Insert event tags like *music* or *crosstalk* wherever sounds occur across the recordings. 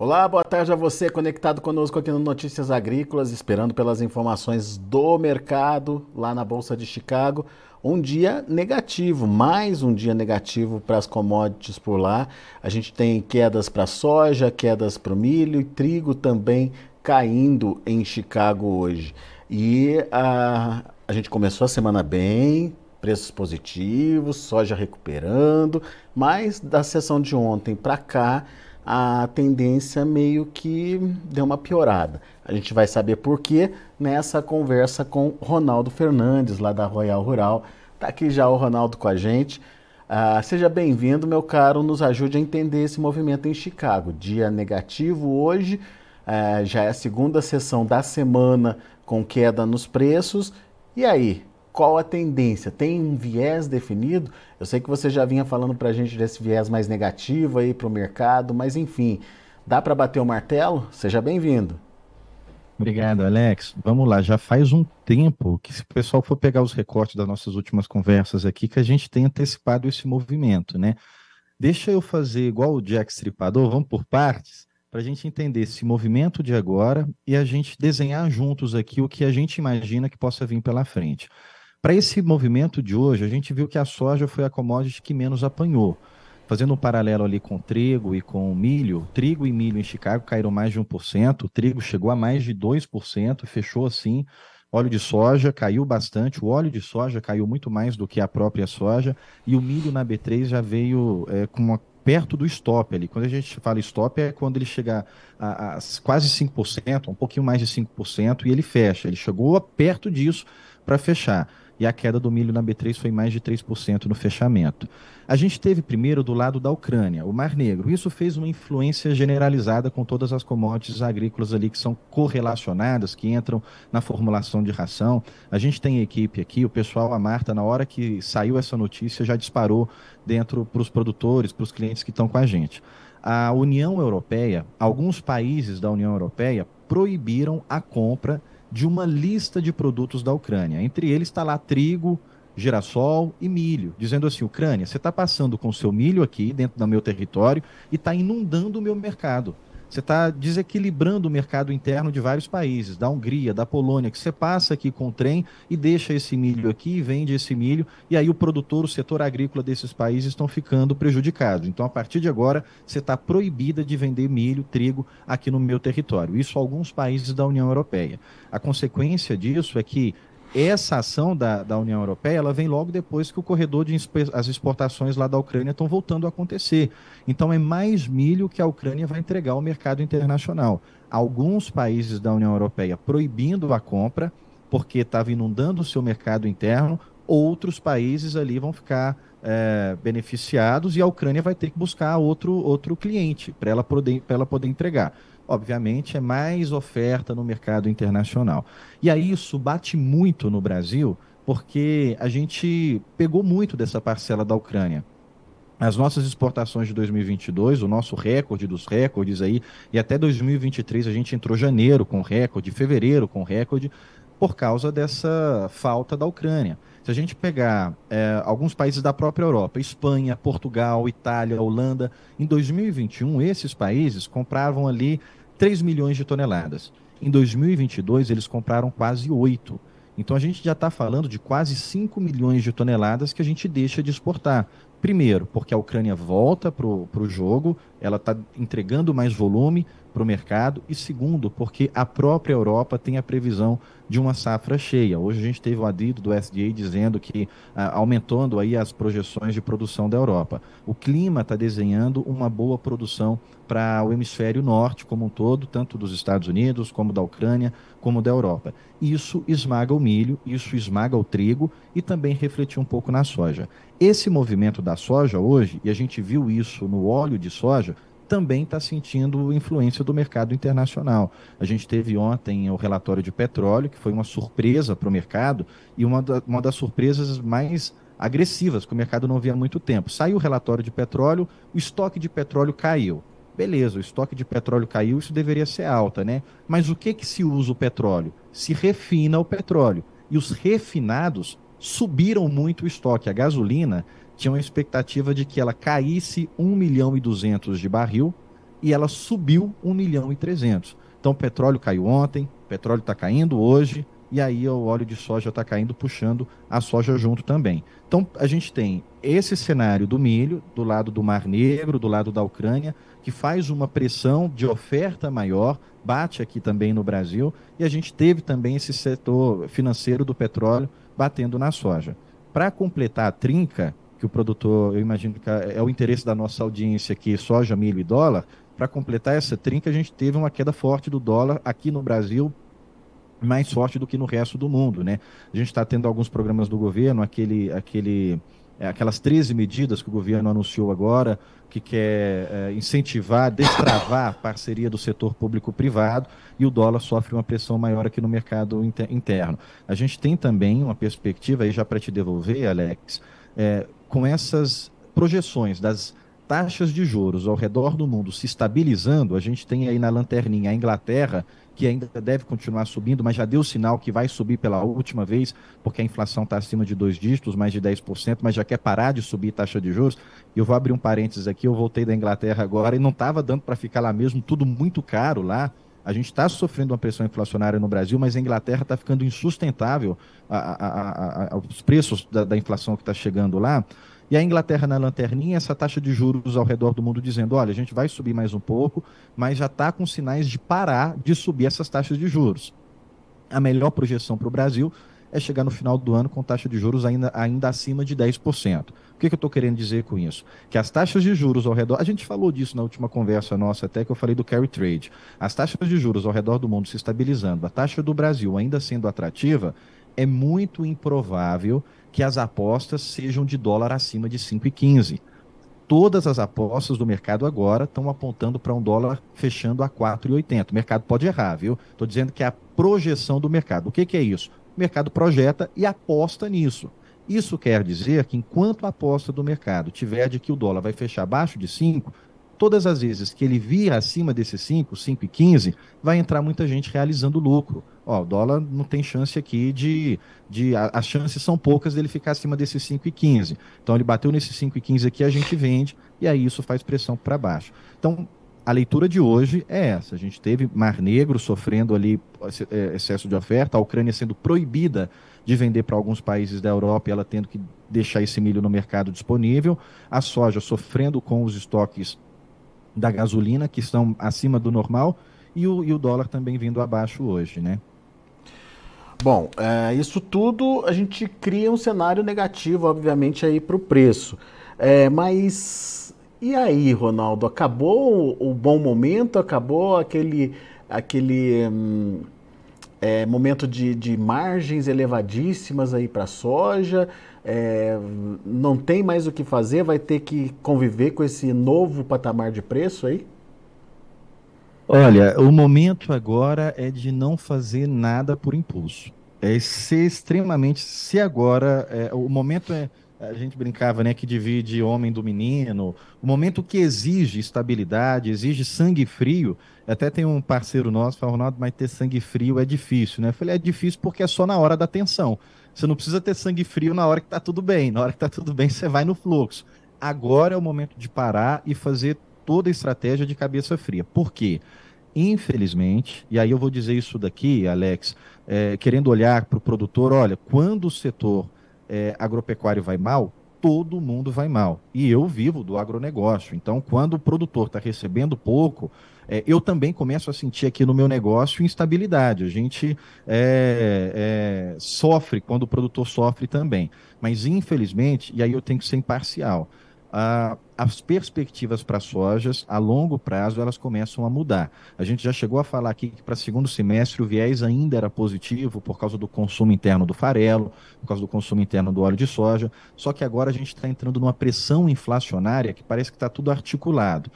Olá, boa tarde a você conectado conosco aqui no Notícias Agrícolas, esperando pelas informações do mercado lá na Bolsa de Chicago. Um dia negativo, mais um dia negativo para as commodities por lá. A gente tem quedas para soja, quedas para o milho e trigo também caindo em Chicago hoje. E a, a gente começou a semana bem, preços positivos, soja recuperando, mas da sessão de ontem para cá a tendência meio que deu uma piorada. A gente vai saber por quê nessa conversa com Ronaldo Fernandes, lá da Royal Rural. Está aqui já o Ronaldo com a gente. Uh, seja bem-vindo, meu caro. Nos ajude a entender esse movimento em Chicago. Dia negativo hoje, uh, já é a segunda sessão da semana com queda nos preços. E aí, qual a tendência? Tem um viés definido? Eu sei que você já vinha falando para a gente desse viés mais negativo aí para o mercado, mas enfim, dá para bater o martelo? Seja bem-vindo. Obrigado, Alex. Vamos lá, já faz um tempo que se o pessoal for pegar os recortes das nossas últimas conversas aqui, que a gente tem antecipado esse movimento, né? Deixa eu fazer igual o Jack Stripador, vamos por partes, para a gente entender esse movimento de agora e a gente desenhar juntos aqui o que a gente imagina que possa vir pela frente. Para esse movimento de hoje, a gente viu que a soja foi a commodity que menos apanhou. Fazendo um paralelo ali com trigo e com milho, trigo e milho em Chicago caíram mais de 1%, o trigo chegou a mais de 2%, fechou assim. Óleo de soja caiu bastante, o óleo de soja caiu muito mais do que a própria soja, e o milho na B3 já veio é, com uma perto do stop ali. Quando a gente fala stop, é quando ele chega a, a quase 5%, um pouquinho mais de 5%, e ele fecha. Ele chegou perto disso para fechar e a queda do milho na B3 foi mais de 3% no fechamento. A gente teve primeiro do lado da Ucrânia, o Mar Negro. Isso fez uma influência generalizada com todas as commodities agrícolas ali que são correlacionadas, que entram na formulação de ração. A gente tem equipe aqui, o pessoal, a Marta, na hora que saiu essa notícia, já disparou dentro para os produtores, para os clientes que estão com a gente. A União Europeia, alguns países da União Europeia proibiram a compra de uma lista de produtos da Ucrânia. Entre eles está lá trigo, girassol e milho, dizendo assim: Ucrânia, você está passando com seu milho aqui dentro do meu território e está inundando o meu mercado. Você está desequilibrando o mercado interno de vários países, da Hungria, da Polônia, que você passa aqui com o trem e deixa esse milho aqui vende esse milho, e aí o produtor, o setor agrícola desses países estão ficando prejudicados. Então, a partir de agora, você está proibida de vender milho, trigo aqui no meu território. Isso alguns países da União Europeia. A consequência disso é que essa ação da, da União Europeia ela vem logo depois que o corredor de as exportações lá da Ucrânia estão voltando a acontecer. Então é mais milho que a Ucrânia vai entregar ao mercado internacional. Alguns países da União Europeia proibindo a compra porque estava inundando o seu mercado interno, outros países ali vão ficar é, beneficiados e a Ucrânia vai ter que buscar outro, outro cliente para ela, poder, ela poder entregar obviamente, é mais oferta no mercado internacional. E aí isso bate muito no Brasil, porque a gente pegou muito dessa parcela da Ucrânia. As nossas exportações de 2022, o nosso recorde dos recordes aí, e até 2023 a gente entrou janeiro com recorde, fevereiro com recorde, por causa dessa falta da Ucrânia. Se a gente pegar é, alguns países da própria Europa, Espanha, Portugal, Itália, Holanda, em 2021 esses países compravam ali 3 milhões de toneladas. Em 2022, eles compraram quase 8. Então a gente já está falando de quase 5 milhões de toneladas que a gente deixa de exportar. Primeiro, porque a Ucrânia volta para o jogo, ela está entregando mais volume para o mercado, e segundo, porque a própria Europa tem a previsão de uma safra cheia. Hoje a gente teve o adido do SDA dizendo que ah, aumentando aí as projeções de produção da Europa. O clima está desenhando uma boa produção para o hemisfério norte como um todo, tanto dos Estados Unidos, como da Ucrânia, como da Europa. Isso esmaga o milho, isso esmaga o trigo e também refletiu um pouco na soja. Esse movimento da soja hoje, e a gente viu isso no óleo de soja, também está sentindo influência do mercado internacional. A gente teve ontem o relatório de petróleo, que foi uma surpresa para o mercado, e uma, da, uma das surpresas mais agressivas que o mercado não via há muito tempo. Saiu o relatório de petróleo, o estoque de petróleo caiu. Beleza, o estoque de petróleo caiu, isso deveria ser alta, né? Mas o que que se usa o petróleo? Se refina o petróleo. E os refinados subiram muito o estoque. A gasolina tinha uma expectativa de que ela caísse 1 milhão e 200 de barril e ela subiu 1 milhão e 300. Então o petróleo caiu ontem, o petróleo está caindo hoje, e aí o óleo de soja está caindo, puxando a soja junto também. Então a gente tem esse cenário do milho, do lado do Mar Negro, do lado da Ucrânia, que faz uma pressão de oferta maior, bate aqui também no Brasil, e a gente teve também esse setor financeiro do petróleo batendo na soja. Para completar a trinca, que o produtor, eu imagino que é o interesse da nossa audiência aqui, soja, milho e dólar, para completar essa trinca, a gente teve uma queda forte do dólar aqui no Brasil, mais forte do que no resto do mundo, né? A gente está tendo alguns programas do governo, aquele, aquele, é, aquelas 13 medidas que o governo anunciou agora, que quer é, incentivar, destravar a parceria do setor público-privado, e o dólar sofre uma pressão maior aqui no mercado inter interno. A gente tem também uma perspectiva, aí já para te devolver, Alex, é, com essas projeções das taxas de juros ao redor do mundo se estabilizando, a gente tem aí na lanterninha a Inglaterra, que ainda deve continuar subindo, mas já deu sinal que vai subir pela última vez, porque a inflação está acima de dois dígitos, mais de 10%, mas já quer parar de subir taxa de juros. E eu vou abrir um parênteses aqui, eu voltei da Inglaterra agora e não estava dando para ficar lá mesmo, tudo muito caro lá. A gente está sofrendo uma pressão inflacionária no Brasil, mas a Inglaterra está ficando insustentável a, a, a, os preços da, da inflação que está chegando lá. E a Inglaterra na lanterninha, essa taxa de juros ao redor do mundo dizendo: olha, a gente vai subir mais um pouco, mas já está com sinais de parar de subir essas taxas de juros. A melhor projeção para o Brasil é chegar no final do ano com taxa de juros ainda, ainda acima de 10%. O que, que eu estou querendo dizer com isso? Que as taxas de juros ao redor. A gente falou disso na última conversa nossa, até que eu falei do carry trade. As taxas de juros ao redor do mundo se estabilizando, a taxa do Brasil ainda sendo atrativa, é muito improvável que as apostas sejam de dólar acima de 5,15. Todas as apostas do mercado agora estão apontando para um dólar fechando a 4,80. O mercado pode errar, viu? Estou dizendo que é a projeção do mercado. O que, que é isso? O mercado projeta e aposta nisso. Isso quer dizer que enquanto a aposta do mercado tiver de que o dólar vai fechar abaixo de 5, todas as vezes que ele vir acima desses 5, 5 e 15, vai entrar muita gente realizando lucro. Ó, o dólar não tem chance aqui de. de as chances são poucas dele ficar acima desses 5 e 15. Então ele bateu nesses 5 e 15 aqui, a gente vende, e aí isso faz pressão para baixo. Então, a leitura de hoje é essa. A gente teve Mar Negro sofrendo ali é, excesso de oferta, a Ucrânia sendo proibida de vender para alguns países da Europa e ela tendo que deixar esse milho no mercado disponível, a soja sofrendo com os estoques da gasolina, que estão acima do normal, e o, e o dólar também vindo abaixo hoje, né? Bom, é, isso tudo a gente cria um cenário negativo, obviamente, aí para o preço. É, mas e aí, Ronaldo? Acabou o, o bom momento? Acabou aquele, aquele hum, é, momento de, de margens elevadíssimas aí para soja? é, não tem mais o que fazer, vai ter que conviver com esse novo patamar de preço aí? Olha, o momento agora é de não fazer nada por impulso. É ser extremamente. Se agora. É, o momento é. A gente brincava, né, que divide homem do menino. O momento que exige estabilidade, exige sangue frio. Até tem um parceiro nosso, fala, Ronaldo, mas ter sangue frio é difícil, né? Eu falei, é difícil porque é só na hora da tensão. Você não precisa ter sangue frio na hora que está tudo bem. Na hora que está tudo bem, você vai no fluxo. Agora é o momento de parar e fazer toda a estratégia de cabeça fria. Por quê? Infelizmente, e aí eu vou dizer isso daqui, Alex, é, querendo olhar para o produtor, olha, quando o setor é, agropecuário vai mal, todo mundo vai mal. E eu vivo do agronegócio. Então, quando o produtor está recebendo pouco, é, eu também começo a sentir aqui no meu negócio instabilidade. A gente é, é, sofre quando o produtor sofre também. Mas, infelizmente, e aí eu tenho que ser imparcial, a, as perspectivas para sojas, a longo prazo, elas começam a mudar. A gente já chegou a falar aqui que para segundo semestre o viés ainda era positivo por causa do consumo interno do farelo, por causa do consumo interno do óleo de soja, só que agora a gente está entrando numa pressão inflacionária que parece que está tudo articulado.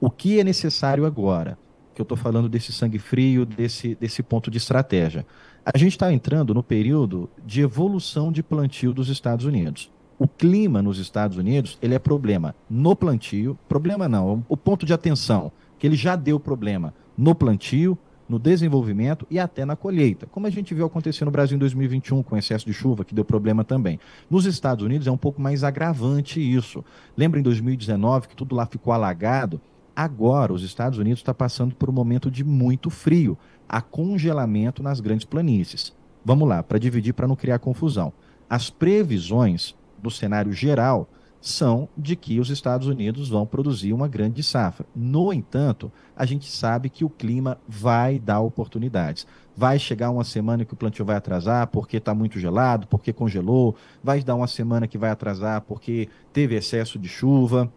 O que é necessário agora? Que eu estou falando desse sangue frio, desse, desse ponto de estratégia. A gente está entrando no período de evolução de plantio dos Estados Unidos. O clima nos Estados Unidos ele é problema no plantio, problema não, o ponto de atenção que ele já deu problema no plantio, no desenvolvimento e até na colheita, como a gente viu acontecer no Brasil em 2021 com excesso de chuva, que deu problema também. Nos Estados Unidos é um pouco mais agravante isso. Lembra em 2019 que tudo lá ficou alagado? Agora, os Estados Unidos está passando por um momento de muito frio, há congelamento nas grandes planícies. Vamos lá, para dividir, para não criar confusão. As previsões do cenário geral são de que os Estados Unidos vão produzir uma grande safra. No entanto, a gente sabe que o clima vai dar oportunidades. Vai chegar uma semana que o plantio vai atrasar porque está muito gelado, porque congelou. Vai dar uma semana que vai atrasar porque teve excesso de chuva.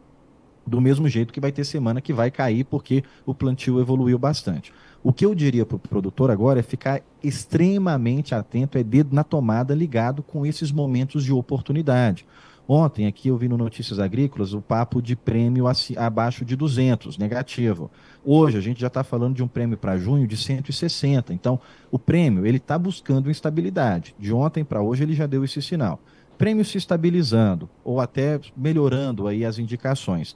Do mesmo jeito que vai ter semana que vai cair porque o plantio evoluiu bastante. O que eu diria para o produtor agora é ficar extremamente atento, é dedo na tomada ligado com esses momentos de oportunidade. Ontem aqui eu vi no Notícias Agrícolas o papo de prêmio abaixo de 200, negativo. Hoje a gente já está falando de um prêmio para junho de 160. Então o prêmio ele está buscando instabilidade. De ontem para hoje ele já deu esse sinal. Prêmio se estabilizando ou até melhorando aí as indicações.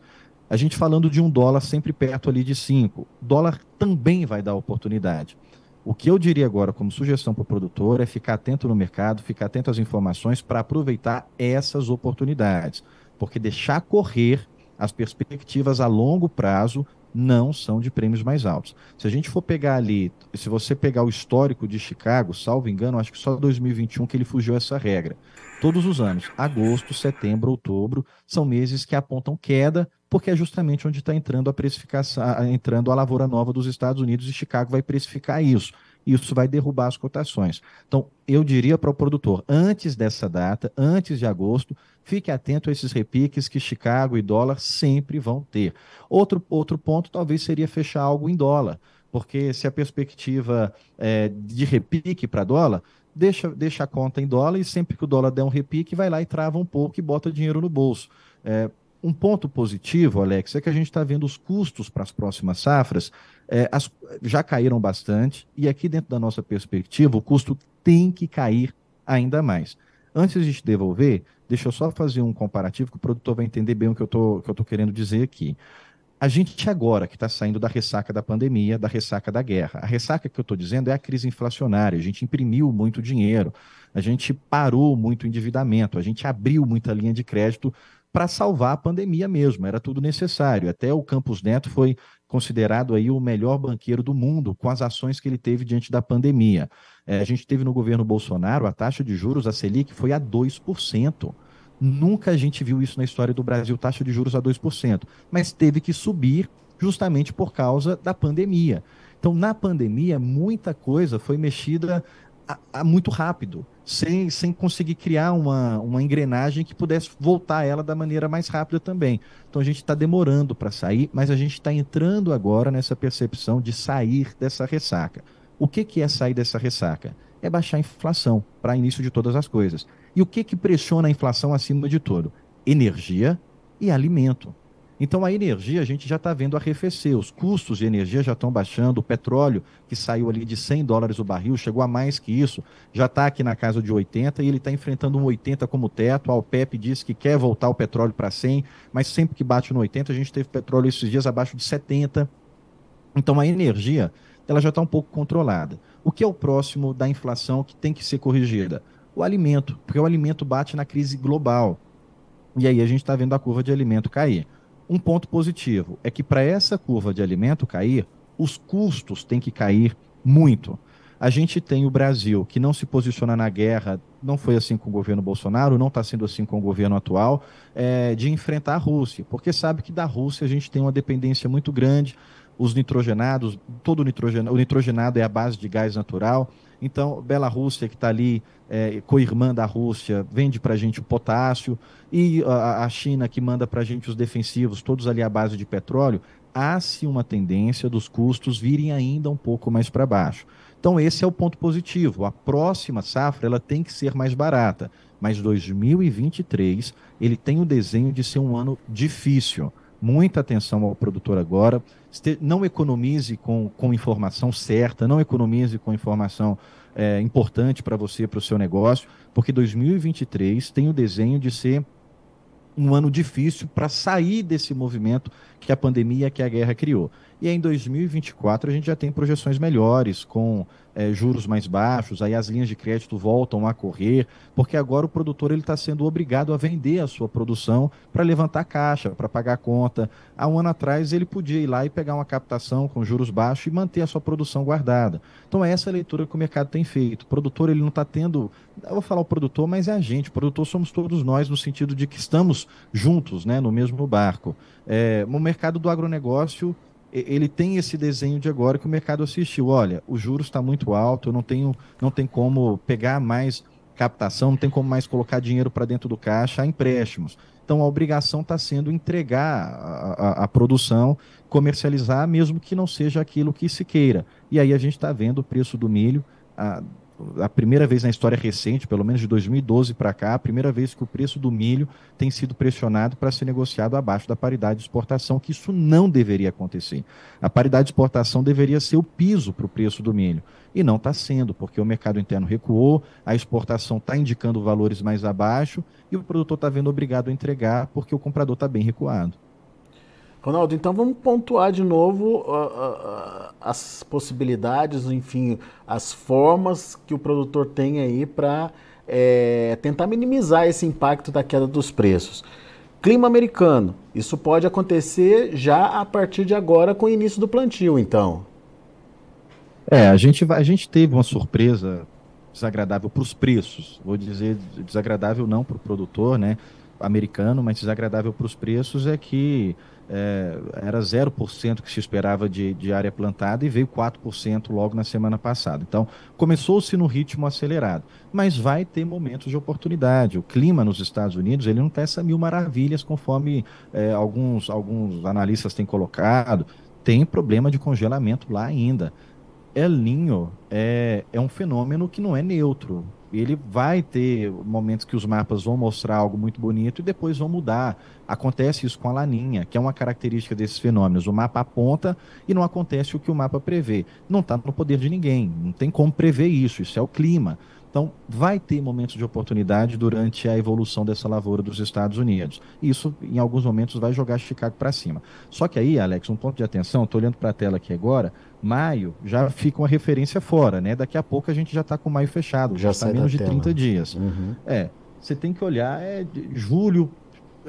A gente falando de um dólar sempre perto ali de 5. Dólar também vai dar oportunidade. O que eu diria agora como sugestão para o produtor é ficar atento no mercado, ficar atento às informações para aproveitar essas oportunidades. Porque deixar correr as perspectivas a longo prazo não são de prêmios mais altos. Se a gente for pegar ali, se você pegar o histórico de Chicago, salvo engano, acho que só 2021 que ele fugiu essa regra. Todos os anos, agosto, setembro, outubro, são meses que apontam queda porque é justamente onde está entrando a precificação, entrando a lavoura nova dos Estados Unidos e Chicago vai precificar isso. Isso vai derrubar as cotações. Então, eu diria para o produtor, antes dessa data, antes de agosto, fique atento a esses repiques que Chicago e dólar sempre vão ter. Outro, outro ponto talvez seria fechar algo em dólar, porque se a perspectiva é, de repique para dólar, deixa, deixa a conta em dólar e sempre que o dólar der um repique, vai lá e trava um pouco e bota dinheiro no bolso. É, um ponto positivo, Alex, é que a gente está vendo os custos para as próximas safras é, as, já caíram bastante, e aqui dentro da nossa perspectiva, o custo tem que cair ainda mais. Antes de te devolver, deixa eu só fazer um comparativo que o produtor vai entender bem o que eu estou querendo dizer aqui. A gente agora que está saindo da ressaca da pandemia, da ressaca da guerra. A ressaca que eu estou dizendo é a crise inflacionária. A gente imprimiu muito dinheiro, a gente parou muito endividamento, a gente abriu muita linha de crédito para salvar a pandemia mesmo, era tudo necessário. Até o Campos Neto foi considerado aí o melhor banqueiro do mundo com as ações que ele teve diante da pandemia. É, a gente teve no governo Bolsonaro a taxa de juros, a Selic, foi a 2%. Nunca a gente viu isso na história do Brasil, taxa de juros a 2%, mas teve que subir justamente por causa da pandemia. Então, na pandemia, muita coisa foi mexida a, a muito rápido sem, sem conseguir criar uma, uma engrenagem que pudesse voltar ela da maneira mais rápida também. Então a gente está demorando para sair, mas a gente está entrando agora nessa percepção de sair dessa ressaca. O que, que é sair dessa ressaca? É baixar a inflação para início de todas as coisas. E o que, que pressiona a inflação acima de tudo? Energia e alimento. Então a energia a gente já está vendo arrefecer, os custos de energia já estão baixando, o petróleo que saiu ali de 100 dólares o barril, chegou a mais que isso, já está aqui na casa de 80 e ele está enfrentando um 80 como teto, a OPEP diz que quer voltar o petróleo para 100, mas sempre que bate no 80 a gente teve petróleo esses dias abaixo de 70, então a energia ela já está um pouco controlada. O que é o próximo da inflação que tem que ser corrigida? O alimento, porque o alimento bate na crise global. E aí a gente está vendo a curva de alimento cair. Um ponto positivo é que para essa curva de alimento cair, os custos têm que cair muito. A gente tem o Brasil, que não se posiciona na guerra, não foi assim com o governo Bolsonaro, não está sendo assim com o governo atual, é, de enfrentar a Rússia, porque sabe que da Rússia a gente tem uma dependência muito grande, os nitrogenados, todo o nitrogenado, o nitrogenado é a base de gás natural, então, Rússia, que está ali, é, co-irmã da Rússia, vende para a gente o potássio, e a, a China, que manda para a gente os defensivos, todos ali à base de petróleo, há-se uma tendência dos custos virem ainda um pouco mais para baixo. Então, esse é o ponto positivo. A próxima safra ela tem que ser mais barata, mas 2023 ele tem o desenho de ser um ano difícil. Muita atenção ao produtor agora. Não economize com, com informação certa, não economize com informação é, importante para você, para o seu negócio, porque 2023 tem o desenho de ser um ano difícil para sair desse movimento que a pandemia, que a guerra criou. E em 2024 a gente já tem projeções melhores, com é, juros mais baixos, aí as linhas de crédito voltam a correr, porque agora o produtor ele está sendo obrigado a vender a sua produção para levantar caixa, para pagar conta. Há um ano atrás ele podia ir lá e pegar uma captação com juros baixos e manter a sua produção guardada. Então é essa a leitura que o mercado tem feito. O produtor ele não está tendo, eu vou falar o produtor, mas é a gente. O produtor somos todos nós no sentido de que estamos juntos, né, no mesmo barco. É, o mercado do agronegócio ele tem esse desenho de agora que o mercado assistiu. Olha, o juros está muito alto, eu não tenho, não tem como pegar mais captação, não tem como mais colocar dinheiro para dentro do caixa, empréstimos. Então a obrigação está sendo entregar a, a, a, produção, comercializar, mesmo que não seja aquilo que se queira. E aí a gente está vendo o preço do milho. A, a primeira vez na história recente, pelo menos de 2012 para cá, a primeira vez que o preço do milho tem sido pressionado para ser negociado abaixo da paridade de exportação, que isso não deveria acontecer. A paridade de exportação deveria ser o piso para o preço do milho. E não está sendo, porque o mercado interno recuou, a exportação está indicando valores mais abaixo e o produtor está vendo obrigado a entregar porque o comprador está bem recuado. Ronaldo, então vamos pontuar de novo uh, uh, as possibilidades, enfim, as formas que o produtor tem aí para é, tentar minimizar esse impacto da queda dos preços. Clima americano, isso pode acontecer já a partir de agora com o início do plantio, então. É, a gente, a gente teve uma surpresa desagradável para os preços, vou dizer desagradável não para o produtor, né, americano, mas desagradável para os preços é que é, era 0% que se esperava de, de área plantada e veio 4% logo na semana passada. Então, começou-se no ritmo acelerado, mas vai ter momentos de oportunidade. O clima nos Estados Unidos ele não está essa mil maravilhas, conforme é, alguns, alguns analistas têm colocado. Tem problema de congelamento lá ainda. El Ninho é, é um fenômeno que não é neutro ele vai ter momentos que os mapas vão mostrar algo muito bonito e depois vão mudar. Acontece isso com a laninha, que é uma característica desses fenômenos. O mapa aponta e não acontece o que o mapa prevê. Não está no poder de ninguém, não tem como prever isso, isso é o clima. Então, vai ter momentos de oportunidade durante a evolução dessa lavoura dos Estados Unidos. Isso, em alguns momentos, vai jogar Chicago para cima. Só que aí, Alex, um ponto de atenção, estou olhando para a tela aqui agora, maio já fica uma referência fora, né? Daqui a pouco a gente já está com maio fechado, já está menos de tela. 30 dias. Uhum. É, você tem que olhar, é, julho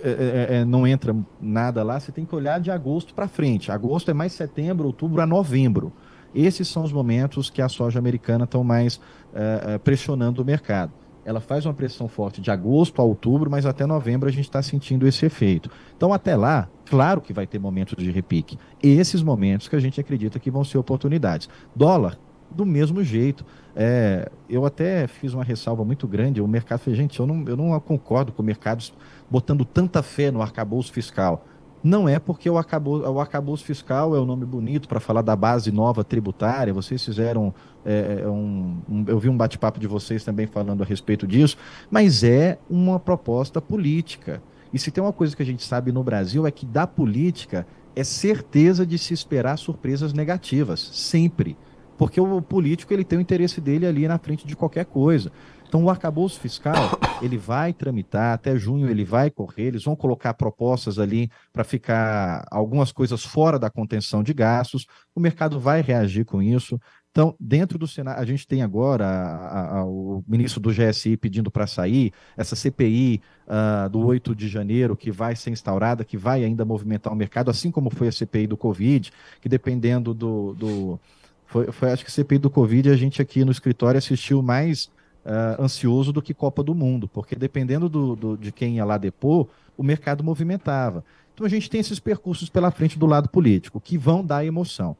é, é, é, não entra nada lá, você tem que olhar de agosto para frente. Agosto é mais setembro, outubro a novembro. Esses são os momentos que a soja americana estão mais é, é, pressionando o mercado. Ela faz uma pressão forte de agosto a outubro, mas até novembro a gente está sentindo esse efeito. Então, até lá, claro que vai ter momentos de repique. Esses momentos que a gente acredita que vão ser oportunidades. Dólar, do mesmo jeito. É, eu até fiz uma ressalva muito grande. O mercado fez, gente, eu não, eu não concordo com o mercado botando tanta fé no arcabouço fiscal. Não é porque o arcabouço, o arcabouço fiscal é o um nome bonito para falar da base nova tributária. Vocês fizeram é, é, um, um, eu vi um bate-papo de vocês também falando a respeito disso, mas é uma proposta política. E se tem uma coisa que a gente sabe no Brasil é que da política é certeza de se esperar surpresas negativas, sempre. Porque o político ele tem o interesse dele ali na frente de qualquer coisa. Então, o arcabouço fiscal, *coughs* ele vai tramitar, até junho ele vai correr, eles vão colocar propostas ali para ficar algumas coisas fora da contenção de gastos, o mercado vai reagir com isso. Então, dentro do Senado, a gente tem agora a, a, o ministro do GSI pedindo para sair, essa CPI uh, ah, do 8 de janeiro, que vai ser instaurada, que vai ainda movimentar o mercado, assim como foi a CPI do Covid, que dependendo do. do foi, foi, acho que CPI do Covid, a gente aqui no escritório assistiu mais uh, ansioso do que Copa do Mundo, porque dependendo do, do, de quem ia lá depor, o mercado movimentava. Então a gente tem esses percursos pela frente do lado político, que vão dar emoção.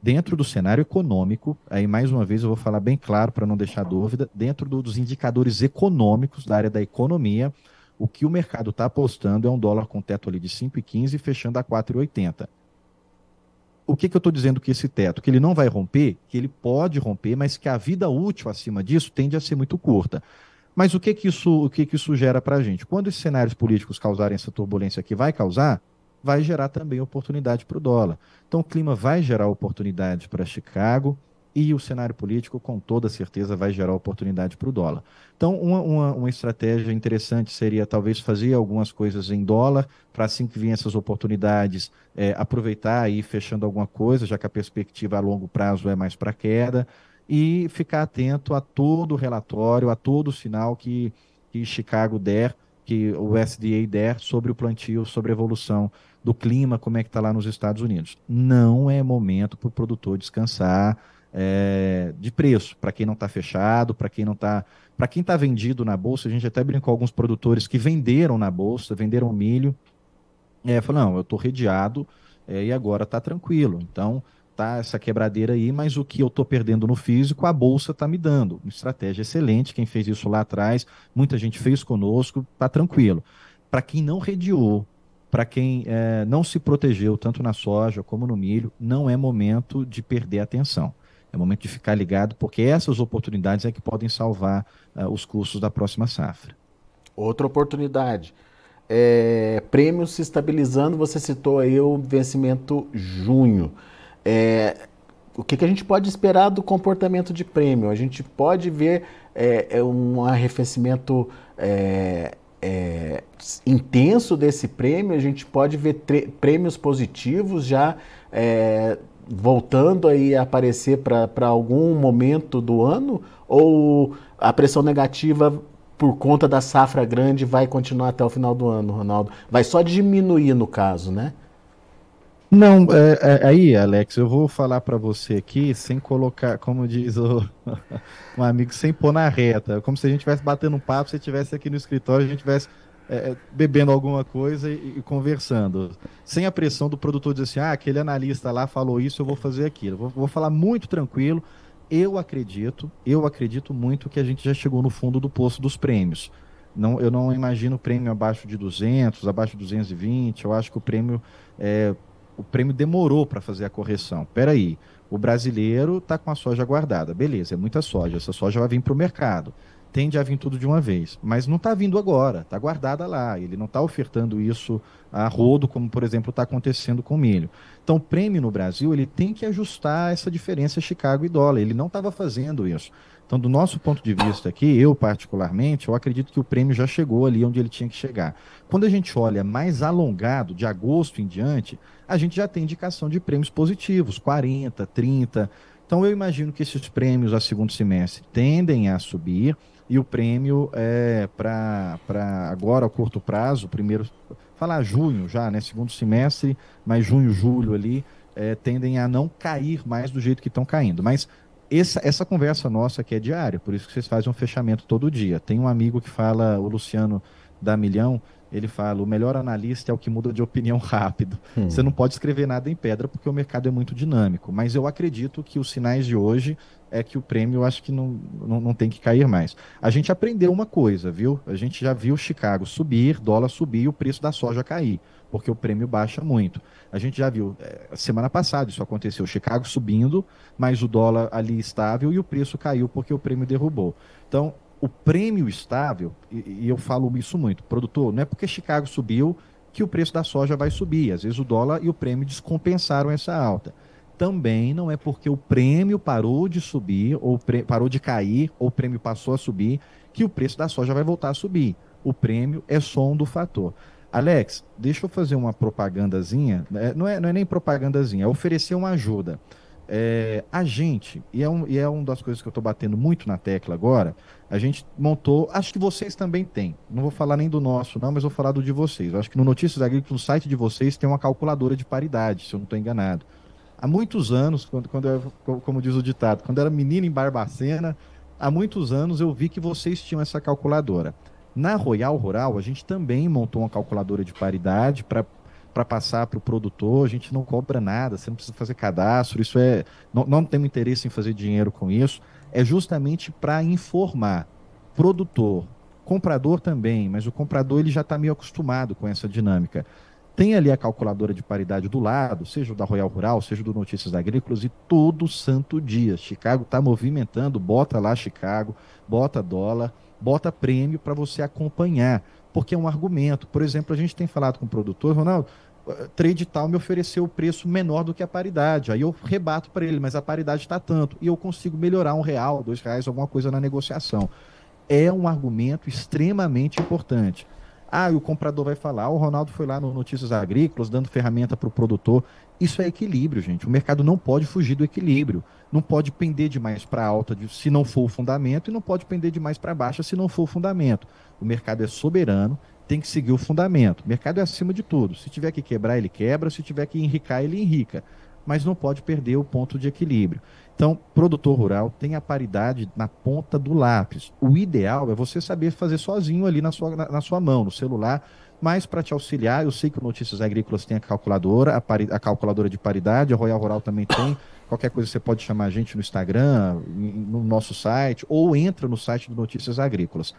Dentro do cenário econômico, aí mais uma vez eu vou falar bem claro para não deixar dúvida, dentro do, dos indicadores econômicos da área da economia, o que o mercado está apostando é um dólar com teto ali de 5,15 fechando a 4,80 o que, que eu estou dizendo que esse teto? Que ele não vai romper, que ele pode romper, mas que a vida útil acima disso tende a ser muito curta. Mas o que, que isso, o que, que isso gera para a gente? Quando esses cenários políticos causarem essa turbulência que vai causar, vai gerar também oportunidade para o dólar. Então o clima vai gerar oportunidade para Chicago e o cenário político, com toda certeza, vai gerar oportunidade para o dólar. Então, uma, uma, uma, estratégia interessante seria talvez fazer algumas coisas em dólar, para assim que vier essas oportunidades, é, aproveitar e ir fechando alguma coisa, já que a perspectiva a longo prazo é mais para queda, e ficar atento a todo o relatório, a todo o sinal que, que Chicago der, que o SDA der sobre o plantio, sobre a evolução do clima, como é que está lá nos Estados Unidos. Não é momento para o produtor descansar, é, de preço, para quem não está fechado, para quem não está. Para quem está vendido na bolsa, a gente até brincou com alguns produtores que venderam na bolsa, venderam milho. É, falou, não, eu estou redeado é, e agora está tranquilo. Então, tá essa quebradeira aí, mas o que eu estou perdendo no físico, a bolsa está me dando. Uma estratégia excelente, quem fez isso lá atrás, muita gente fez conosco, está tranquilo. Para quem não redeou, para quem é, não se protegeu, tanto na soja como no milho, não é momento de perder atenção. É momento de ficar ligado, porque essas oportunidades é que podem salvar uh, os custos da próxima safra. Outra oportunidade. É, prêmios se estabilizando, você citou aí o vencimento junho. É, o que, que, a gente pode esperar do comportamento de prêmio? A gente pode ver é, é um arrefecimento é, é, intenso desse prêmio, a gente pode ver prêmios positivos já voltando aí a aparecer para algum momento do ano? Ou a pressão negativa por conta da safra grande vai continuar até o final do ano, Ronaldo? Vai só diminuir no caso, né? Não, é, é, aí, Alex, eu vou falar para você aqui sem colocar, como diz o, *laughs* um amigo, sem pôr na reta. Como se a gente estivesse batendo um papo, se estivesse aqui no escritório, a gente estivesse é, é, bebendo alguma coisa e, e, conversando. Sem a pressão do produtor dizer assim, ah, aquele analista lá falou isso, eu vou fazer aquilo. Vou, vou falar muito tranquilo. Eu acredito, eu acredito muito que a gente já chegou no fundo do poço dos prêmios. Não, eu não imagino prêmio abaixo de 200, abaixo de 220. Eu acho que o prêmio, é, o prêmio demorou para fazer a correção. Peraí, o brasileiro está com a soja guardada. Beleza, é muita soja. Essa soja vai vir para o mercado tende a vir tudo de uma vez. Mas não está vindo agora, está guardada lá. Ele não está ofertando isso a rodo, como, por exemplo, está acontecendo com o milho. Então, o prêmio no Brasil ele tem que ajustar essa diferença Chicago e dólar. Ele não estava fazendo isso. Então, do nosso ponto de vista aqui, eu particularmente, eu acredito que o prêmio já chegou ali onde ele tinha que chegar. Quando a gente olha mais alongado, de agosto em diante, a gente já tem indicação de prêmios positivos, 40, 30. Então, eu imagino que esses prêmios a segundo semestre tendem a subir e o prêmio é para agora, a curto prazo, primeiro, falar junho já, né? Segundo semestre, mas junho, julho ali, é, tendem a não cair mais do jeito que estão caindo. Mas essa, essa conversa nossa aqui é diária, por isso que vocês fazem um fechamento todo dia. Tem um amigo que fala, o Luciano da Milhão, ele fala: o melhor analista é o que muda de opinião *laughs* rápido. Hum. Você não pode escrever nada em pedra porque o mercado é muito dinâmico. Mas eu acredito que os sinais de hoje é que o prêmio acho que não, não, não tem que cair mais. A gente aprendeu uma coisa, viu? A gente já viu Chicago subir, dólar subir e o preço da soja cair, porque o prêmio baixa muito. A gente já viu, é, semana passada isso aconteceu, Chicago subindo, mas o dólar ali estável e o preço caiu porque o prêmio derrubou. Então, o prêmio estável, e, e eu falo isso muito, produtor, não é porque Chicago subiu que o preço da soja vai subir. Às vezes o dólar e o prêmio descompensaram essa alta também não é porque o prêmio parou de subir, ou parou de cair, ou o prêmio passou a subir, que o preço da soja vai voltar a subir. O prêmio é só um do fator. Alex, deixa eu fazer uma propagandazinha. Né? Não é, não é nem propagandazinha, é oferecer uma ajuda. É, a gente, e é, um, e é uma das coisas que eu estou batendo muito na tecla agora, a gente montou, acho que vocês também têm. Não vou falar nem do nosso, não, mas vou falar do de vocês. Eu acho que no Notícias Agrícolas, no site de vocês, tem uma calculadora de paridade, se eu não estou enganado há muitos anos, quando, quando eu, como diz o ditado, quando eu era menino em Barbacena, há muitos anos eu vi que vocês tinham essa calculadora. Na Royal Rural, a gente também montou uma calculadora de paridade para para passar para o produtor, a gente não cobra nada, você não precisa fazer cadastro, isso é. Não, não temos interesse em fazer dinheiro com isso, é justamente para informar produtor, comprador também, mas o comprador ele já está meio acostumado com essa dinâmica tem ali a calculadora de paridade do lado, seja da Royal Rural, seja do Notícias Agrícolas, e todo santo dia. Chicago está movimentando, bota lá Chicago, bota dólar, bota prêmio para você acompanhar, porque é um argumento. Por exemplo, a gente tem falado com o produtor, Ronaldo, trade tal me ofereceu o preço menor do que a paridade. Aí eu rebato para ele, mas a paridade está tanto. E eu consigo melhorar um real, dois reais, alguma coisa na negociação. É um argumento extremamente importante. Ah, e o comprador vai falar, o Ronaldo foi lá no Notícias Agrícolas dando ferramenta para o produtor. Isso é equilíbrio, gente. O mercado não pode fugir do equilíbrio. Não pode pender demais para alta se não for o fundamento e não pode pender demais para baixa se não for o fundamento. O mercado é soberano, tem que seguir o fundamento. O mercado é acima de tudo. Se tiver que quebrar, ele quebra. Se tiver que enricar, ele enrica. Mas não pode perder o ponto de equilíbrio. Então, produtor rural tem a paridade na ponta do lápis. O ideal é você saber fazer sozinho ali na sua, na, na sua mão, no celular, mas para te auxiliar, eu sei que o Notícias Agrícolas tem a calculadora, a, pari, a, calculadora de paridade, a Royal Rural também tem. Qualquer coisa você pode chamar a gente no Instagram, no nosso site, ou entra no site do Notícias Agrícolas.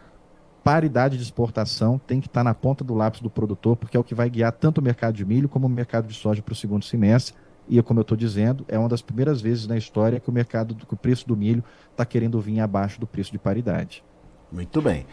Paridade de exportação tem que estar tá na ponta do lápis do produtor, porque é o que vai guiar tanto o mercado de milho como o mercado de soja para o segundo semestre e, como eu estou dizendo, é uma das primeiras vezes na história que o mercado, que o preço do milho está querendo vir abaixo do preço de paridade. Muito bem.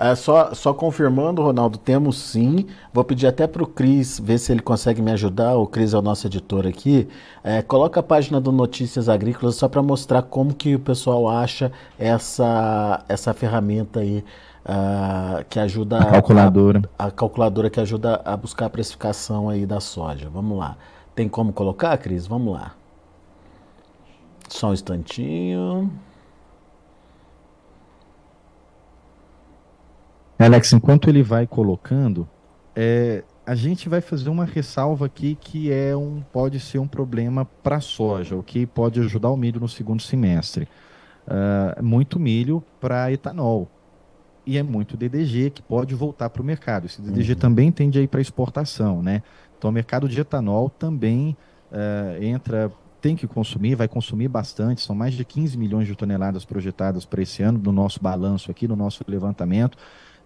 Uh, só, só confirmando, Ronaldo, temos sim. Vou pedir até para o Cris ver se ele consegue me ajudar. O Cris é o nosso editor aqui. É, coloca a página do Notícias Agrícolas só para mostrar como que o pessoal acha essa, essa ferramenta aí. Uh, que ajuda a calculadora. A, a calculadora que ajuda a buscar a precificação aí da soja. Vamos lá. Tem como colocar, Cris? Vamos lá. Só um instantinho. Alex, enquanto ele vai colocando, é, a gente vai fazer uma ressalva aqui que é um pode ser um problema para a soja, o que pode ajudar o milho no segundo semestre. Uh, muito milho para etanol e é muito DDG que pode voltar para o mercado. Esse DDG uhum. também tende a ir para exportação, né? Então, o mercado de etanol também uh, entra, tem que consumir, vai consumir bastante. São mais de 15 milhões de toneladas projetadas para esse ano, no nosso balanço aqui, no nosso levantamento,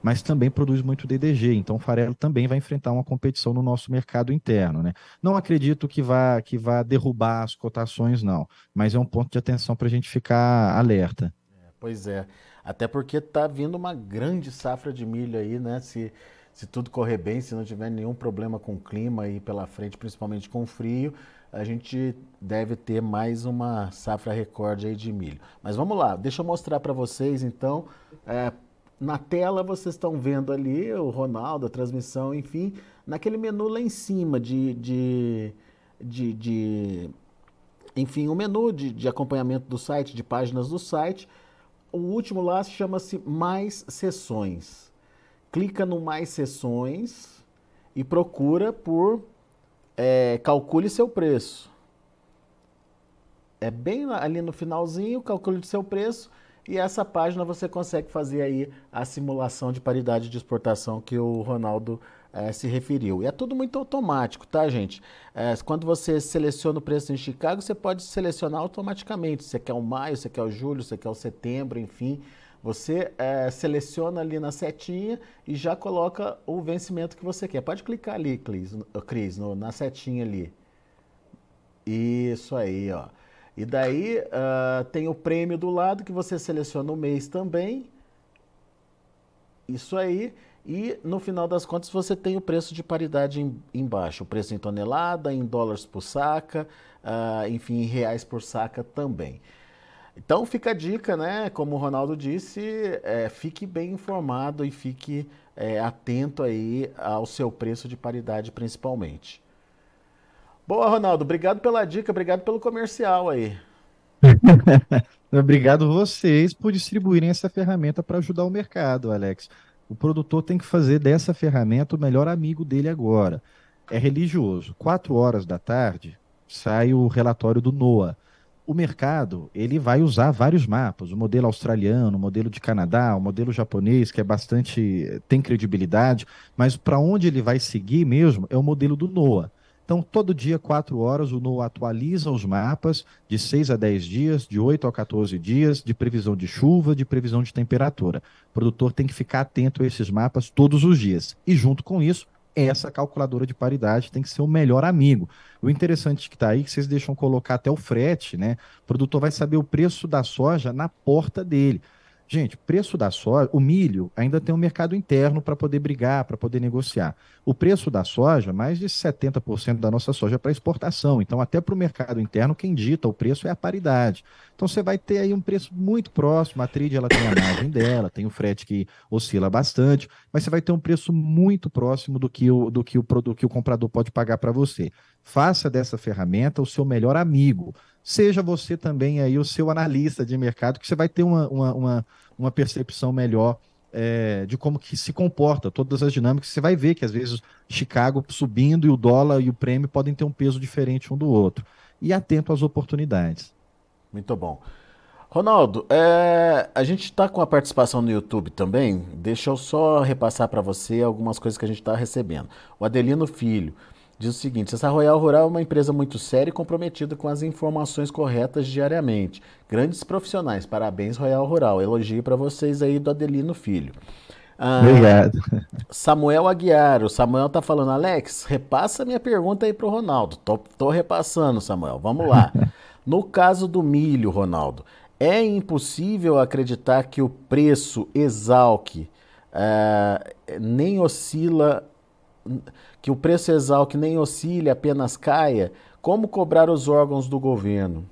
mas também produz muito DDG. Então, o farelo também vai enfrentar uma competição no nosso mercado interno. Né? Não acredito que vá, que vá derrubar as cotações, não, mas é um ponto de atenção para a gente ficar alerta. É, pois é. Até porque está vindo uma grande safra de milho aí, né? Se se tudo correr bem, se não tiver nenhum problema com o clima aí pela frente, principalmente com o frio, a gente deve ter mais uma safra recorde aí de milho. Mas vamos lá, deixa eu mostrar para vocês então. É, na tela vocês estão vendo ali o Ronaldo, a transmissão, enfim, naquele menu lá em cima de, de, de, de enfim, o menu de, de acompanhamento do site, de páginas do site. O último lá chama-se Mais Sessões clica no mais sessões e procura por é, calcule seu preço. É bem ali no finalzinho, calcule seu preço e essa página você consegue fazer aí a simulação de paridade de exportação que o Ronaldo é, se referiu. E é tudo muito automático, tá, gente? É, quando você seleciona o preço em Chicago, você pode selecionar automaticamente. Você quer o maio, você quer o julho, você quer o setembro, enfim. Você é, seleciona ali na setinha e já coloca o vencimento que você quer. Pode clicar ali, Cris, no, na setinha ali. Isso aí, ó. E daí uh, tem o prêmio do lado que você seleciona o mês também. Isso aí. E no final das contas você tem o preço de paridade em, embaixo. O preço em tonelada, em dólares por saca, uh, enfim, em reais por saca também. Então fica a dica, né? Como o Ronaldo disse, é, fique bem informado e fique é, atento aí ao seu preço de paridade, principalmente. Boa, Ronaldo. Obrigado pela dica, obrigado pelo comercial aí. *laughs* obrigado vocês por distribuírem essa ferramenta para ajudar o mercado, Alex. O produtor tem que fazer dessa ferramenta o melhor amigo dele agora. É religioso. Quatro horas da tarde sai o relatório do NOAA o mercado ele vai usar vários mapas, o modelo australiano, o modelo de Canadá, o modelo japonês, que é bastante tem credibilidade, mas para onde ele vai seguir mesmo é o modelo do NOAA. Então, todo dia, 4 horas, o NOAA atualiza os mapas de 6 a 10 dias, de 8 a 14 dias, de previsão de chuva, de previsão de temperatura. O produtor tem que ficar atento a esses mapas todos os dias. E, junto com isso, essa calculadora de paridade tem que ser o melhor amigo. O interessante que está aí, que vocês deixam colocar até o frete, né? O produtor vai saber o preço da soja na porta dele. Gente, preço da soja, o milho ainda tem um mercado interno para poder brigar, para poder negociar. O preço da soja, mais de 70% da nossa soja é para exportação. Então, até para o mercado interno, quem dita o preço é a paridade. Então, você vai ter aí um preço muito próximo. A tríade ela tem a margem dela, tem o frete que oscila bastante, mas você vai ter um preço muito próximo do que o, do que o, do que o comprador pode pagar para você. Faça dessa ferramenta o seu melhor amigo seja você também aí o seu analista de mercado, que você vai ter uma, uma, uma, uma percepção melhor é, de como que se comporta, todas as dinâmicas. Você vai ver que às vezes Chicago subindo e o dólar e o prêmio podem ter um peso diferente um do outro. E atento às oportunidades. Muito bom. Ronaldo, é, a gente está com a participação no YouTube também. Deixa eu só repassar para você algumas coisas que a gente está recebendo. O Adelino Filho diz o seguinte: essa Royal Rural é uma empresa muito séria e comprometida com as informações corretas diariamente. Grandes profissionais, parabéns Royal Rural. Elogio para vocês aí do Adelino Filho. Ah, Obrigado. Samuel Aguiar, o Samuel tá falando, Alex, repassa minha pergunta aí pro Ronaldo. Tô, tô repassando, Samuel. Vamos lá. *laughs* No caso do milho, Ronaldo, é impossível acreditar que o preço exalque é, nem oscila que o preço exalque nem oscile, apenas caia, como cobrar os órgãos do governo?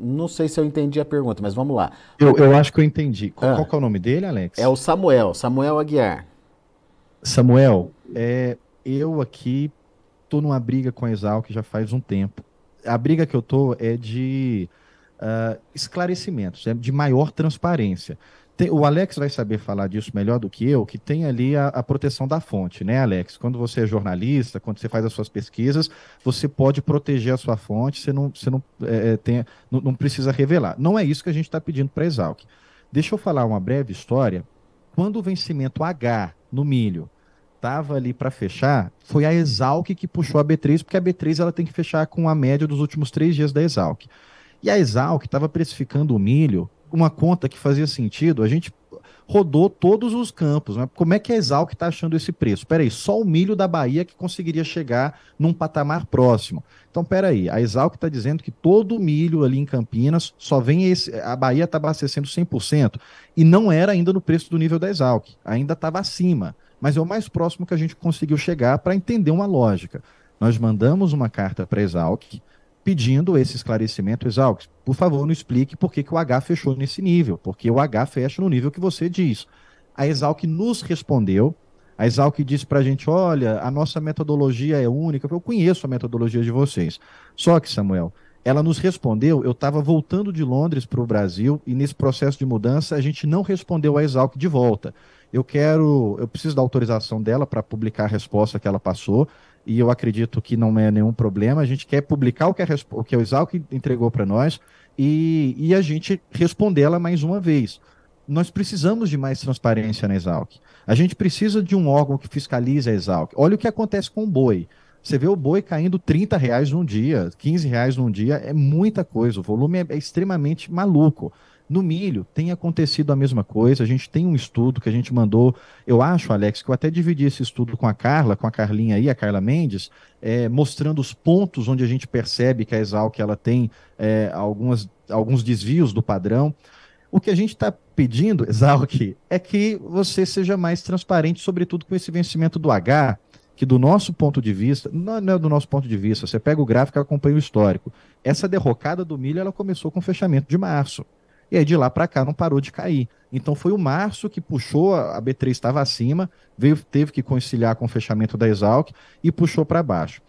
Não sei se eu entendi a pergunta, mas vamos lá. Eu, eu acho que eu entendi. Qual, ah, qual é o nome dele, Alex? É o Samuel, Samuel Aguiar. Samuel, é, eu aqui tô numa briga com a Exalc já faz um tempo. A briga que eu tô é de uh, esclarecimentos, é de maior transparência. Tem, o Alex vai saber falar disso melhor do que eu, que tem ali a, a, proteção da fonte, né, Alex? Quando você é jornalista, quando você faz as suas pesquisas, você pode proteger a sua fonte, você não, você não, é, é tem, não, não, precisa revelar. Não é isso que a gente está pedindo para a Exalc. Deixa eu falar uma breve história. Quando o vencimento H no milho estava ali para fechar, foi a Exalc que puxou a B3, porque a B3 ela tem que fechar com a média dos últimos três dias da Exalc. E a Exalc estava precificando o milho uma conta que fazia sentido, a gente rodou todos os campos. Né? Como é que a Exalc está achando esse preço? Peraí, só o milho da Bahia que conseguiria chegar num patamar próximo. Então, peraí, a Exalc está dizendo que todo o milho ali em Campinas só vem esse. A Bahia está abastecendo 100%. E não era ainda no preço do nível da Exalc, ainda estava acima. Mas é o mais próximo que a gente conseguiu chegar para entender uma lógica. Nós mandamos uma carta para a Exalc pedindo esse esclarecimento, Exalc, por favor, não explique por que, que o H fechou nesse nível, porque o H fecha no nível que você diz. A Exalc nos respondeu, a Exalc disse para a gente, olha, a nossa metodologia é única, eu conheço a metodologia de vocês. Só que, Samuel, ela nos respondeu, eu estava voltando de Londres para o Brasil, e nesse processo de mudança a gente não respondeu a Exalc de volta. Eu quero, eu preciso da autorização dela para publicar a resposta que ela passou e eu acredito que não é nenhum problema. A gente quer publicar o que, a, o, que o entregou para nós e, e a gente respondê-la mais uma vez. Nós precisamos de mais transparência na Exalc. A gente precisa de um órgão que fiscalize a Exalc. Olha o que acontece com o boi. Você vê o boi caindo 30 reais num dia, 15 reais num dia, é muita coisa. O volume é, é extremamente maluco. No milho tem acontecido a mesma coisa. A gente tem um estudo que a gente mandou. Eu acho, Alex, que eu até dividi esse estudo com a Carla, com a Carlinha aí, a Carla Mendes, é, mostrando os pontos onde a gente percebe que a Exalc ela tem é, algumas, alguns desvios do padrão. O que a gente está pedindo, *laughs* Exalc, é que você seja mais transparente, sobretudo com esse vencimento do H, que do nosso ponto de vista, não é do nosso ponto de vista, você pega o gráfico e acompanha o histórico. Essa derrocada do milho ela começou com o fechamento de março. E aí de lá para cá não parou de cair. Então foi o março que puxou, a B3 estava acima, veio, teve que conciliar com o fechamento da Exalc e puxou para baixo.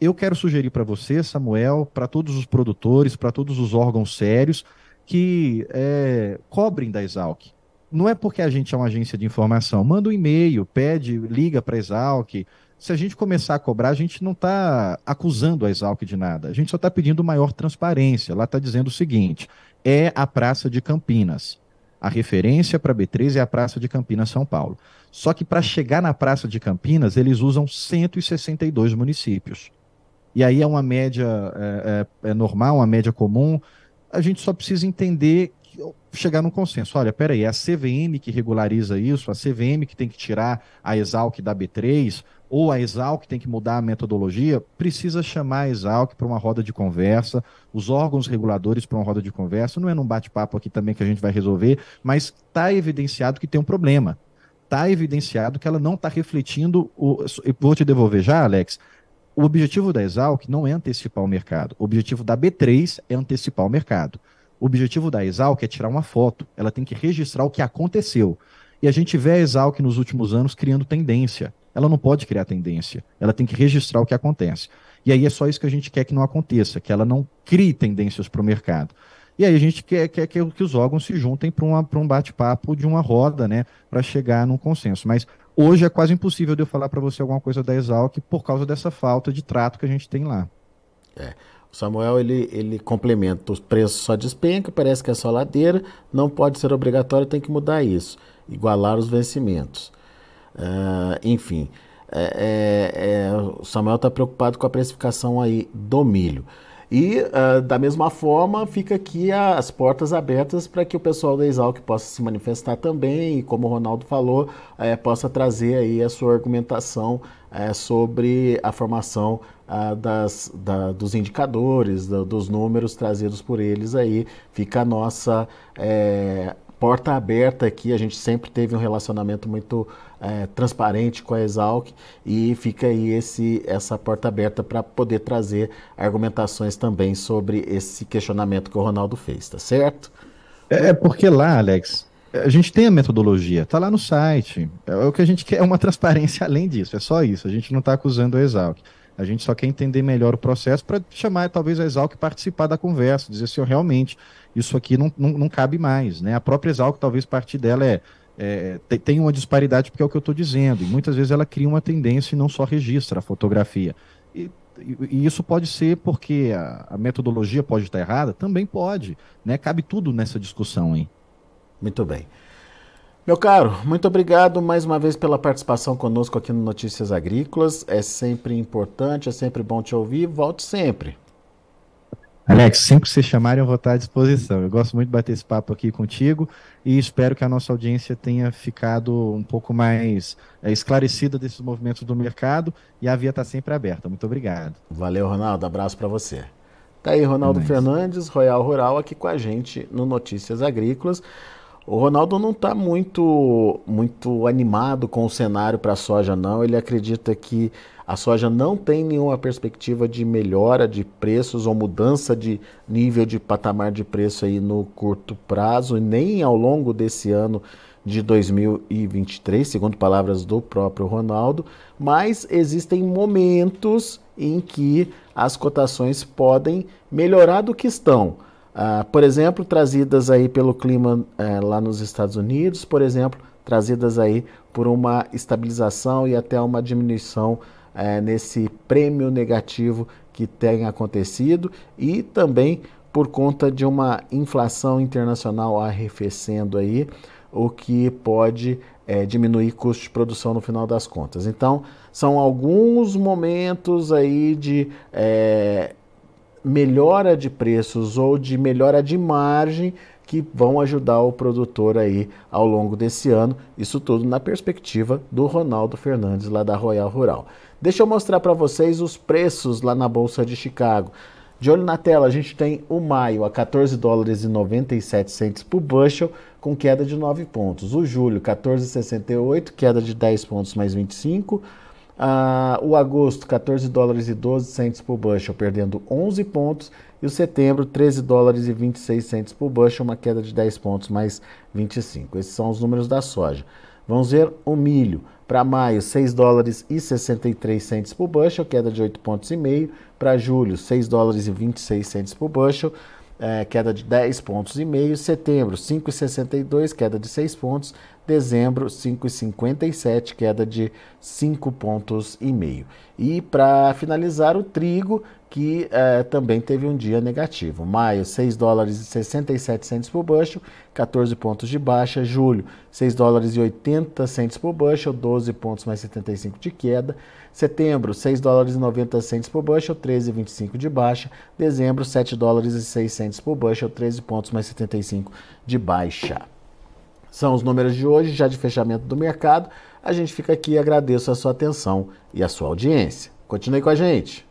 Eu quero sugerir para você, Samuel, para todos os produtores, para todos os órgãos sérios, que é, cobrem da Exalc. Não é porque a gente é uma agência de informação. Manda um e-mail, pede, liga para a Exalc. Se a gente começar a cobrar, a gente não está acusando a Exalc de nada. A gente só está pedindo maior transparência. Lá está dizendo o seguinte: é a Praça de Campinas. A referência para B3 é a Praça de Campinas, São Paulo. Só que para chegar na Praça de Campinas, eles usam 162 municípios. E aí é uma média é, é, é normal, uma média comum. A gente só precisa entender, chegar num consenso. Olha, peraí, é a CVM que regulariza isso, a CVM que tem que tirar a Exalc da B3, ou a Exalc tem que mudar a metodologia, precisa chamar a Exalc para uma roda de conversa, os órgãos reguladores para uma roda de conversa. Não é num bate-papo aqui também que a gente vai resolver, mas está evidenciado que tem um problema. Está evidenciado que ela não está refletindo. O... Vou te devolver já, Alex. O objetivo da Exalc não é antecipar o mercado. O objetivo da B3 é antecipar o mercado. O objetivo da Exalc é tirar uma foto. Ela tem que registrar o que aconteceu. E a gente vê a Exalc nos últimos anos criando tendência ela não pode criar tendência. Ela tem que registrar o que acontece. E aí é só isso que a gente quer que não aconteça, que ela não crie tendências para o mercado. E aí a gente quer, quer, quer que os órgãos se juntem para um bate-papo de uma roda, né, para chegar num consenso. Mas hoje é quase impossível de eu falar para você alguma coisa da Exalc por causa dessa falta de trato que a gente tem lá. É. O Samuel ele, ele complementa os preços só despenca, parece que é só ladeira, não pode ser obrigatório, tem que mudar isso, igualar os vencimentos. Uh, enfim, é, é, é, Samuel está preocupado com a precificação aí do milho. E, uh, da mesma forma, fica aqui as portas abertas para que o pessoal da Exalc possa se manifestar também e, como o Ronaldo falou, é, possa trazer aí a sua argumentação é, sobre a formação uh, das, da, dos indicadores, da, dos números trazidos por eles aí. Fica a nossa é, porta aberta aqui, a gente sempre teve um relacionamento muito é, transparente com a Exalc e fica aí esse, essa porta aberta para poder trazer argumentações também sobre esse questionamento que o Ronaldo fez, tá certo? É, é porque lá, Alex, a gente tem a metodologia, tá lá no site. É, o que a gente *laughs* quer é uma transparência além disso, é só isso. A gente não está acusando a Exalc. A gente só quer entender melhor o processo para chamar talvez a Exalc participar da conversa, dizer assim, realmente, isso aqui não, não, não, cabe mais. Né? A própria Exalc, talvez parte dela é, é tem uma disparidade, porque é o que eu estou dizendo, e muitas vezes ela cria uma tendência e não só registra a fotografia. E, e isso pode ser porque a, a, metodologia pode estar errada? Também pode. Né? Cabe tudo nessa discussão. Hein? Muito bem. Meu caro, muito obrigado mais uma vez pela participação conosco aqui no Notícias Agrícolas. É sempre importante, é sempre bom te ouvir. Volte sempre. Alex, sempre que vocês chamarem, eu vou estar à disposição. Eu gosto muito de bater esse papo aqui contigo e espero que a nossa audiência tenha ficado um pouco mais é, esclarecida desses movimentos do mercado e a via está sempre aberta. Muito obrigado. Valeu, Ronaldo. Abraço para você. Tá aí, Ronaldo é Fernandes, Royal Rural, aqui com a gente no Notícias Agrícolas. O Ronaldo não está muito, muito animado com o cenário para a soja, não. Ele acredita que a soja não tem nenhuma perspectiva de melhora de preços ou mudança de nível de patamar de preço aí no curto prazo, nem ao longo desse ano de 2023, segundo palavras do próprio Ronaldo, mas existem momentos em que as cotações podem melhorar do que estão. Ah, por exemplo, trazidas aí pelo clima eh, lá nos Estados Unidos, por exemplo, trazidas aí por uma estabilização e até uma diminuição eh, nesse prêmio negativo que tem acontecido e também por conta de uma inflação internacional arrefecendo aí, o que pode eh, diminuir custo de produção no final das contas. Então, são alguns momentos aí de melhora de preços ou de melhora de margem que vão ajudar o produtor aí ao longo desse ano. Isso tudo na perspectiva do Ronaldo Fernandes lá da Royal Rural. Deixa eu mostrar para vocês os preços lá na bolsa de Chicago. De olho na tela, a gente tem o maio a 14 dólares e 97 centes por bushel, com queda de 9 pontos. O julho, 14,68, queda de 10 pontos mais 25. Ah, o agosto, 14 dólares e 12 centos por bushel, perdendo 11 pontos. E o setembro, 13 dólares e 26 centos por bushel, uma queda de 10 pontos, mais 25. Esses são os números da soja. Vamos ver o milho. Para maio, 6 dólares e 63 centos por bushel, queda de 8 pontos e meio. Para julho, 6 dólares e 26 centos por bushel, é, queda de 10 pontos e meio. Setembro, 5,62, queda de 6 pontos. Dezembro, 5,57, queda de 5 pontos e meio. E para finalizar, o trigo, que é, também teve um dia negativo. Maio, 6 dólares e 67 centos por bushel, 14 pontos de baixa. Julho, 6 dólares e 80 centos por bushel, 12 pontos mais 75 de queda. Setembro, 6 dólares e 90 centos por bushel, 13,25 de baixa. Dezembro, 7 dólares e 6 centos por bushel, 13 pontos mais 75 de baixa. São os números de hoje, já de fechamento do mercado. A gente fica aqui e agradeço a sua atenção e a sua audiência. Continue com a gente.